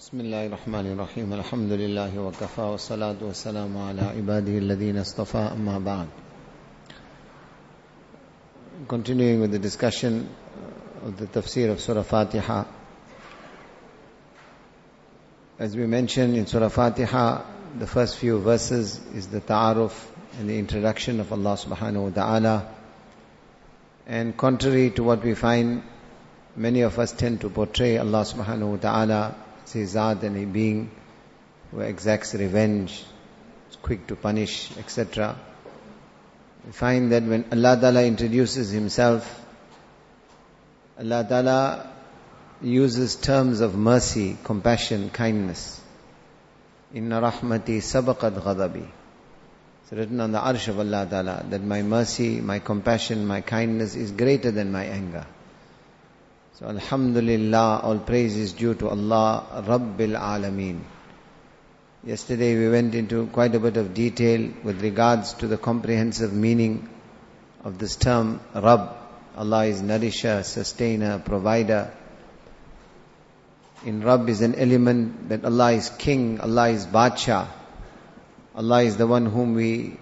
بسم الله الرحمن الرحيم الحمد لله وكفى والصلاة والسلام على عباده الذين اصطفى أما بعد Continuing with the discussion of the tafsir of Surah Fatiha As we mentioned in Surah Fatiha the first few verses is the ta'aruf and the introduction of Allah subhanahu wa ta'ala and contrary to what we find many of us tend to portray Allah subhanahu wa ta'ala zat and a being who exacts revenge, is quick to punish, etc. We find that when Allah Ta'ala introduces Himself, Allah Ta'ala uses terms of mercy, compassion, kindness. Inna rahmati sabaqat ghadabi. It's written on the arsh of Allah Ta'ala that my mercy, my compassion, my kindness is greater than my anger. So Alhamdulillah, all praise is due to Allah, Rabbil Alameen. Yesterday we went into quite a bit of detail with regards to the comprehensive meaning of this term, Rabb. Allah is nourisher, sustainer, provider. In Rabb is an element that Allah is king, Allah is Bacha. Allah is the one whom we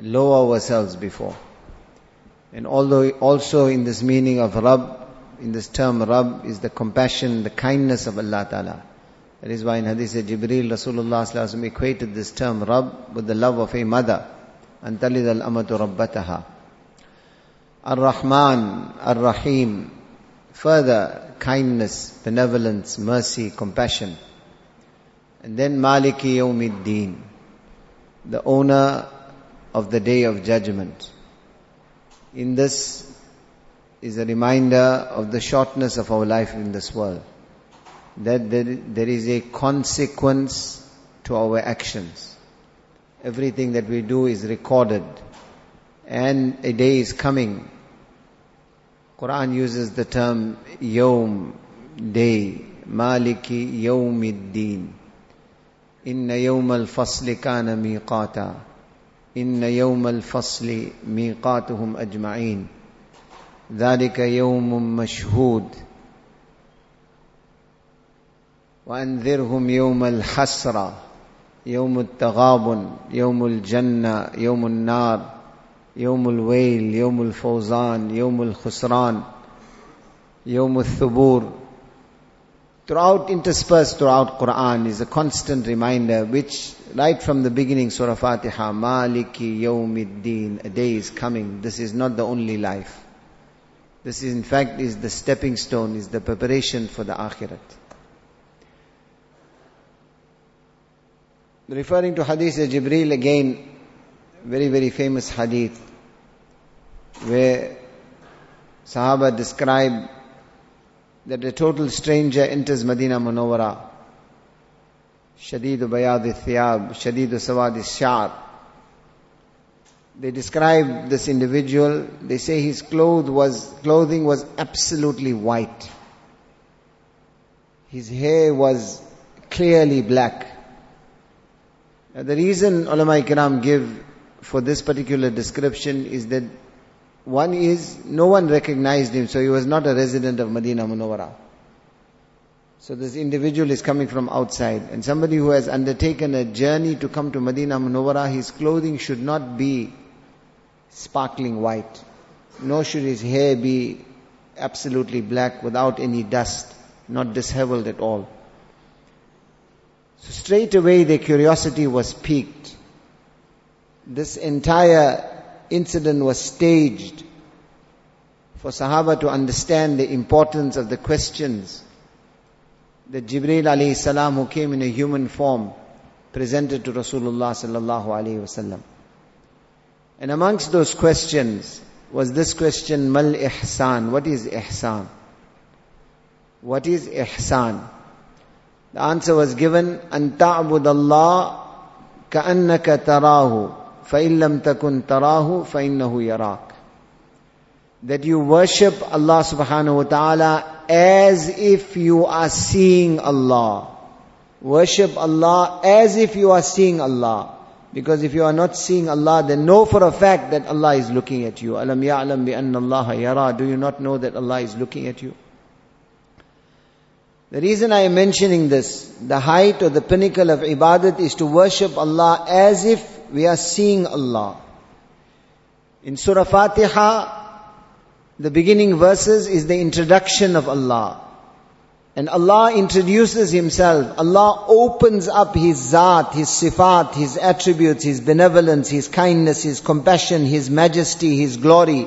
lower ourselves before. And although also in this meaning of Rabb, in this term Rabb is the compassion, the kindness of Allah Ta'ala. That is why in Hadith Jibreel, Rasulullah equated this term Rabb with the love of a mother. Al-amatu rabbataha. Ar-Rahman, Ar-Rahim. Further, kindness, benevolence, mercy, compassion. And then Maliki Yawmiddin. The owner of the day of judgment. In this is a reminder of the shortness of our life in this world. That there, is a consequence to our actions. Everything that we do is recorded. And a day is coming. Quran uses the term yawm, day, maliki yawmiddin. Inna yawm al-fasli kana miqata. Inna yawm al-fasli miqatuhum ajma'in. ذلك يوم مشهود وانذرهم يوم الحسره يوم التغابن يوم الجنه يوم النار يوم الويل يوم الفوزان يوم الخسران يوم الثبور throughout interspersed throughout quran is a constant reminder which right from the beginning surah fatiha maliki yawmiddin a day is coming this is not the only life this is in fact is the stepping stone, is the preparation for the akhirat. Referring to hadith of Jibreel again, very very famous hadith, where Sahaba describe that a total stranger enters Medina Munawwara. Shadidu bayad thiyab, shadidu sawadi shar. They describe this individual, they say his cloth was, clothing was absolutely white. His hair was clearly black. Now the reason ulama ikram give for this particular description is that one is, no one recognized him, so he was not a resident of Medina Munawwara. So this individual is coming from outside, and somebody who has undertaken a journey to come to Medina Munawwara, his clothing should not be sparkling white. Nor should his hair be absolutely black without any dust, not disheveled at all. So straight away their curiosity was piqued. This entire incident was staged for Sahaba to understand the importance of the questions that Jibreel alayhi salam who came in a human form presented to Rasulullah sallallahu alayhi wasallam. And amongst those questions was this question, Mal Ihsan. What is Ihsan? What is Ihsan? The answer was given, أن تعبد الله كأنك تراه فإن لم تكن تراه فإنه يراك. That you worship Allah subhanahu wa ta'ala as if you are seeing Allah. Worship Allah as if you are seeing Allah. Because if you are not seeing Allah, then know for a fact that Allah is looking at you. Alam ya'lam bi anna Allah yara. Do you not know that Allah is looking at you? The reason I am mentioning this, the height or the pinnacle of ibadat is to worship Allah as if we are seeing Allah. In Surah Fatiha, the beginning verses is the introduction of Allah. And Allah introduces Himself. Allah opens up His Zat, His Sifat, His attributes, His benevolence, His kindness, His compassion, His majesty, His glory.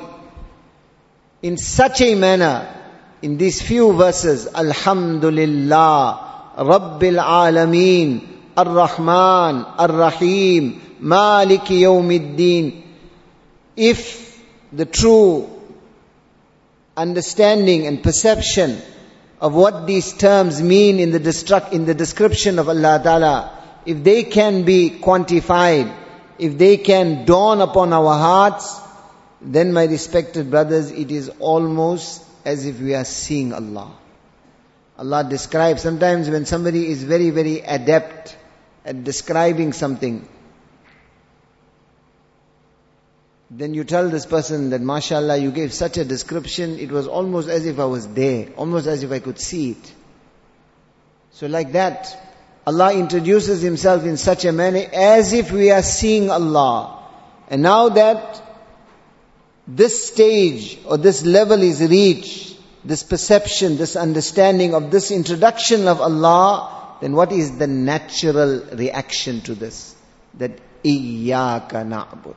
In such a manner, in these few verses, Alhamdulillah, Rabbil Alameen, Ar-Rahman, Ar-Rahim, Maliki Yawmiddin. If the true understanding and perception of what these terms mean in the, destruct, in the description of Allah Ta'ala, if they can be quantified, if they can dawn upon our hearts, then my respected brothers, it is almost as if we are seeing Allah. Allah describes, sometimes when somebody is very, very adept at describing something, then you tell this person that, mashallah, you gave such a description, it was almost as if I was there, almost as if I could see it. So like that, Allah introduces Himself in such a manner as if we are seeing Allah. And now that this stage or this level is reached, this perception, this understanding of this introduction of Allah, then what is the natural reaction to this? That إِيَّاكَ نَعْبُدُ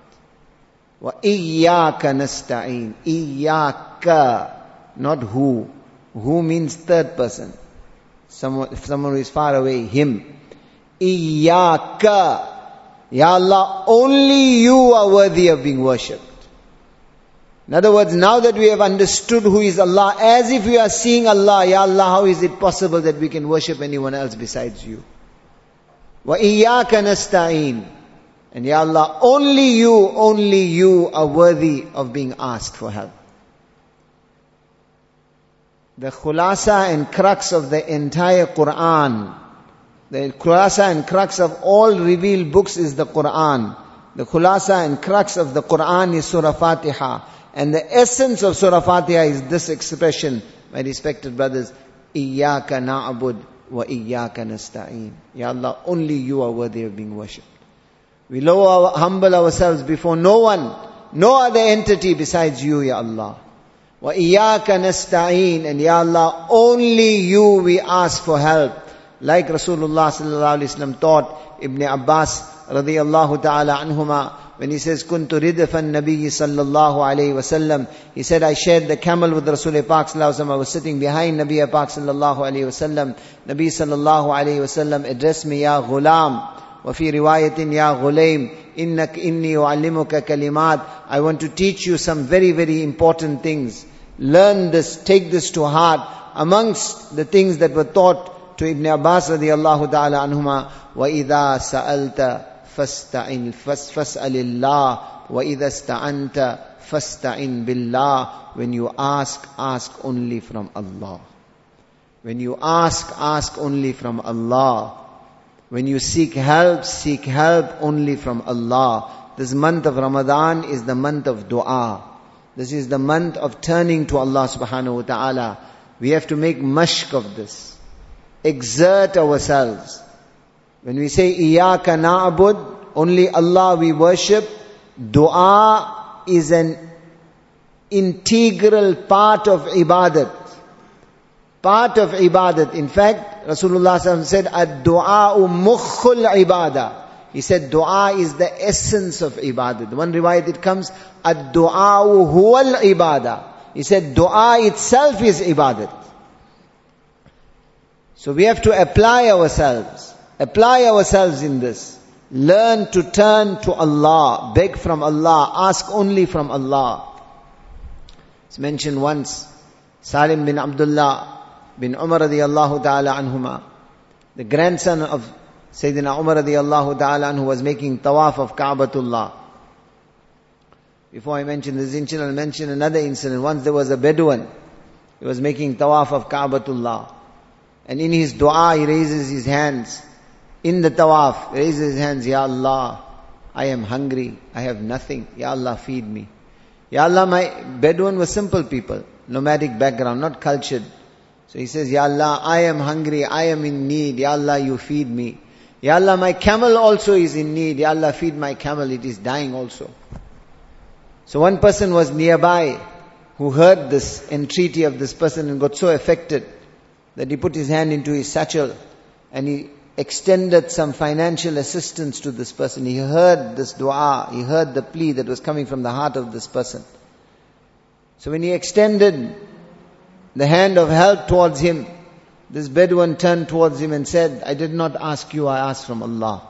وَإِيَّاكَ نَسْتَعِينَ إِيَّاكَ Not who. Who means third person. Someone, someone who is far away, him. إِيَّاكَ Ya Allah, only you are worthy of being worshipped. In other words, now that we have understood who is Allah, as if we are seeing Allah, Ya Allah, how is it possible that we can worship anyone else besides you? وَإِيَّاكَ نَسْتَعِينَ and Ya Allah, only you, only you are worthy of being asked for help. The khulasa and crux of the entire Quran, the khulasa and crux of all revealed books is the Quran. The khulasa and crux of the Quran is Surah Fatiha. And the essence of Surah Fatiha is this expression, my respected brothers, إِيَّاكَ نَعْبُدْ وَإِيَّاكَ نَسْتَعِينَ Ya Allah, only you are worthy of being worshipped. We lower our, humble ourselves before no one, no other entity besides you, Ya Allah. وَإِيَّاكَ نَسْتَعِينَ And Ya Allah, only you we ask for help. Like Rasulullah sallallahu alaihi wasallam taught Ibn Abbas radiallahu ta'ala anhuma when he says, كُنْتُ رِدْفًا النَّبِيِّ sallallahu alayhi wasallam. He said, I shared the camel with Rasul Pak sallallahu alayhi wasallam. I was sitting behind Nabi Pak sallallahu alayhi wasallam. Nabi sallallahu alayhi wasallam addressed me, Ya ghulam. وفي رواية يا غليم إنك إني أعلمك كلمات I want to teach you some very very important things learn this take this to heart amongst the things that were taught to Ibn Abbas radiallahu ta'ala anhuma وإذا سألت فاستعن فاسأل الله وإذا استعنت فاستعن بالله when you ask ask only from Allah when you ask ask only from Allah when you seek help, seek help only from Allah. This month of Ramadan is the month of dua. This is the month of turning to Allah subhanahu wa ta'ala. We have to make mashq of this. Exert ourselves. When we say Iyaka na'bud, only Allah we worship, dua is an integral part of ibadat. Part of ibadat. In fact, Rasulullah said, Ad-du'a'u mukhul ibadah. He said, dua is the essence of ibadat. One riwayat it comes, Ad-du'a'u huwal ibadah. He said, dua itself is ibadah. So we have to apply ourselves. Apply ourselves in this. Learn to turn to Allah, beg from Allah, ask only from Allah. It's mentioned once, Salim bin Abdullah, bin Umar radiallahu ta'ala anhuma, the grandson of Sayyidina Umar radiallahu ta'ala anhu was making tawaf of Ka'batullah. Before I mention this incident, I'll mention another incident. Once there was a Bedouin. He was making tawaf of Ka'batullah. And in his dua, he raises his hands. In the tawaf, raises his hands, Ya Allah, I am hungry. I have nothing. Ya Allah, feed me. Ya Allah, my Bedouin were simple people. Nomadic background, not cultured. So he says, Ya Allah, I am hungry, I am in need, Ya Allah, you feed me. Ya Allah, my camel also is in need, Ya Allah, feed my camel, it is dying also. So one person was nearby who heard this entreaty of this person and got so affected that he put his hand into his satchel and he extended some financial assistance to this person. He heard this dua, he heard the plea that was coming from the heart of this person. So when he extended the hand of help towards him, this Bedouin turned towards him and said, I did not ask you, I asked from Allah.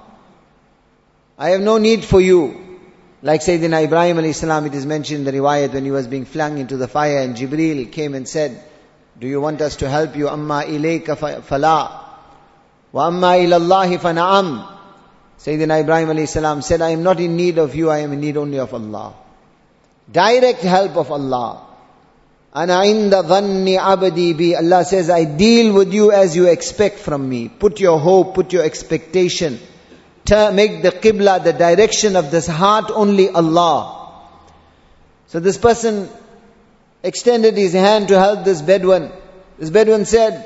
I have no need for you. Like Sayyidina Ibrahim alayhi salam, it is mentioned in the riwayat when he was being flung into the fire and Jibreel came and said, Do you want us to help you? Amma ilayka fala. Wa amma ilallahi fana'am. Sayyidina Ibrahim alayhi salam said, I am not in need of you, I am in need only of Allah. Direct help of Allah. Ana inda dhanni abadi bi. Allah says, I deal with you as you expect from me. Put your hope, put your expectation make the qibla, the direction of this heart only Allah. So this person extended his hand to help this Bedouin. This Bedouin said,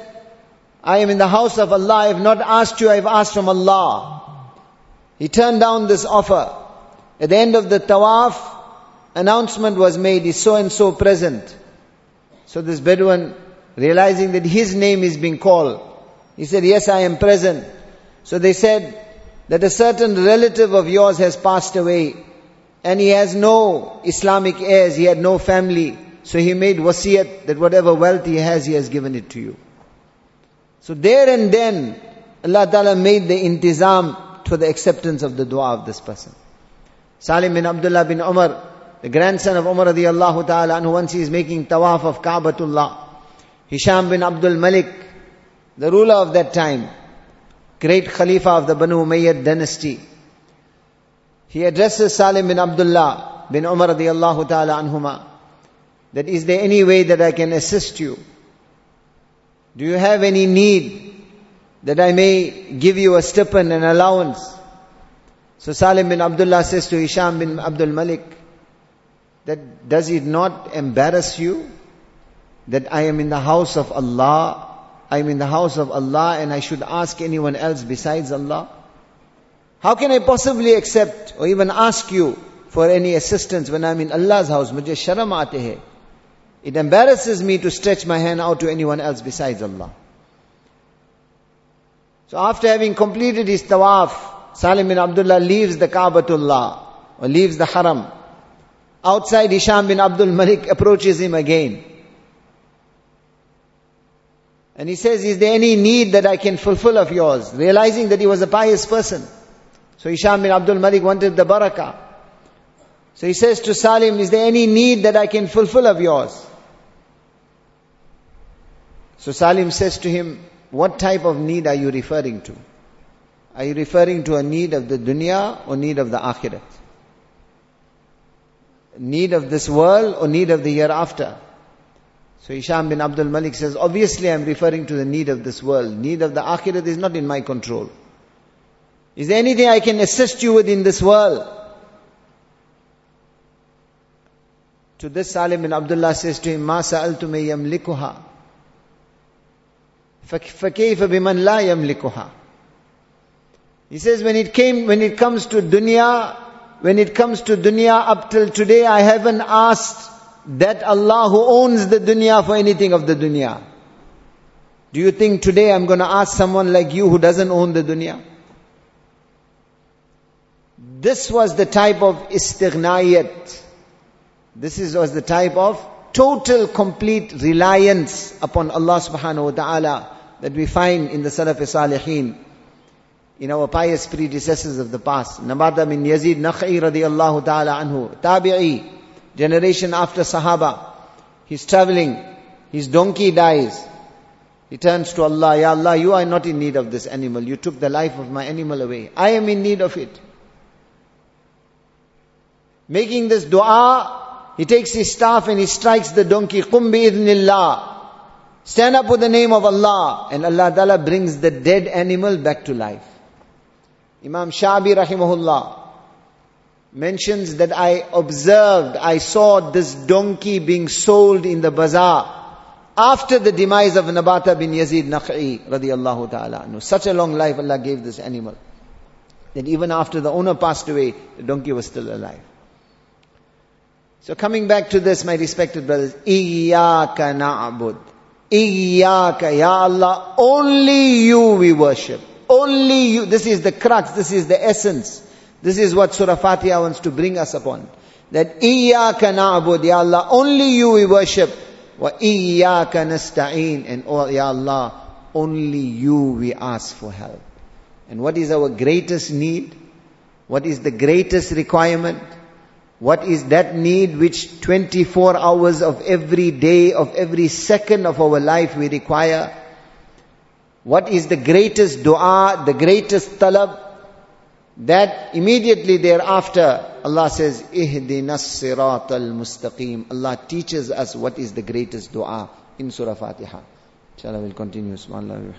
I am in the house of Allah, I have not asked you, I have asked from Allah. He turned down this offer. At the end of the tawaf, announcement was made, is so and so present. So this Bedouin, realizing that his name is being called, he said, yes, I am present. So they said, that a certain relative of yours has passed away and he has no Islamic heirs, he had no family. So he made wasiyat that whatever wealth he has, he has given it to you. So there and then, Allah Ta'ala made the intizam for the acceptance of the dua of this person. Salim bin Abdullah bin Umar, the grandson of Umar radiallahu ta'ala, and once he is making tawaf of Ka'batullah. Hisham bin Abdul Malik, the ruler of that time, great Khalifa of the Banu Umayyad dynasty. He addresses Salim bin Abdullah bin Umar radiallahu ta'ala anhuma that is there any way that I can assist you? Do you have any need that I may give you a stipend and allowance? So Salim bin Abdullah says to Hisham bin Abdul Malik that does it not embarrass you that I am in the house of Allah I'm in the house of Allah and I should ask anyone else besides Allah? How can I possibly accept or even ask you for any assistance when I'm in Allah's house? It embarrasses me to stretch my hand out to anyone else besides Allah. So after having completed his tawaf, Salim bin Abdullah leaves the Kaabatullah or leaves the Haram. Outside Hisham bin Abdul Malik approaches him again. And he says, is there any need that I can fulfill of yours? Realizing that he was a pious person. So Hisham bin Abdul Malik wanted the barakah. So he says to Salim, is there any need that I can fulfill of yours? So Salim says to him, what type of need are you referring to? Are you referring to a need of the dunya or need of the akhirat? Need of this world or need of the hereafter? So Hisham bin Abdul Malik says, obviously I'm referring to the need of this world. Need of the akhirat is not in my control. Is there anything I can assist you with in this world? To this Salim bin Abdullah says to him, Ma sa'altu me yamlikuha. فَكَيْفَ بِمَنْ لَا يَمْلِكُهَا He says, when it came, when it comes to dunya, when it comes to dunya up till today, I haven't asked that Allah who owns the dunya for anything of the dunya. Do you think today I'm going to ask someone like you who doesn't own the dunya? This was the type of istighnayat. This is, was the type of total complete reliance upon Allah subhanahu wa ta'ala that we find in the Salaf Salihin, in our pious predecessors of the past. Nabata bin Yazid Nakhi radiallahu ta'ala anhu, tabi'i, generation after Sahaba. He's traveling. His donkey dies. He turns to Allah, Ya Allah, you are not in need of this animal. You took the life of my animal away. I am in need of it. Making this dua, he takes his staff and he strikes the donkey. Qum bi Stand up with the name of Allah. And Allah Ta'ala brings the dead animal back to life. Imam Shabi rahimahullah, mentions that I observed, I saw this donkey being sold in the bazaar. after the demise of Nabata bin Yazid Naq'i radiallahu ta'ala. Such a long life Allah gave this animal. That even after the owner passed away, the donkey was still alive. So coming back to this, my respected brothers, Iyaka na'bud. Iyaka, Ya Allah, only you we worship. Only you. This is the crux, this is the essence. This is what Surah Fatiha wants to bring us upon. That Iyaka na'bud, Ya Allah, only you we worship. Wa Iyaka nasta'een. And oh, Ya Allah, only you we ask for help. And what is our greatest need? What is the greatest requirement? What is that need which 24 hours of every day, of every second of our life we require? What is the greatest dua, the greatest talab? That immediately thereafter, Allah says, Ihdinas sirat al-mustaqim. Allah teaches us what is the greatest dua in Surah Fatiha. Inshallah we'll continue. Subhanallah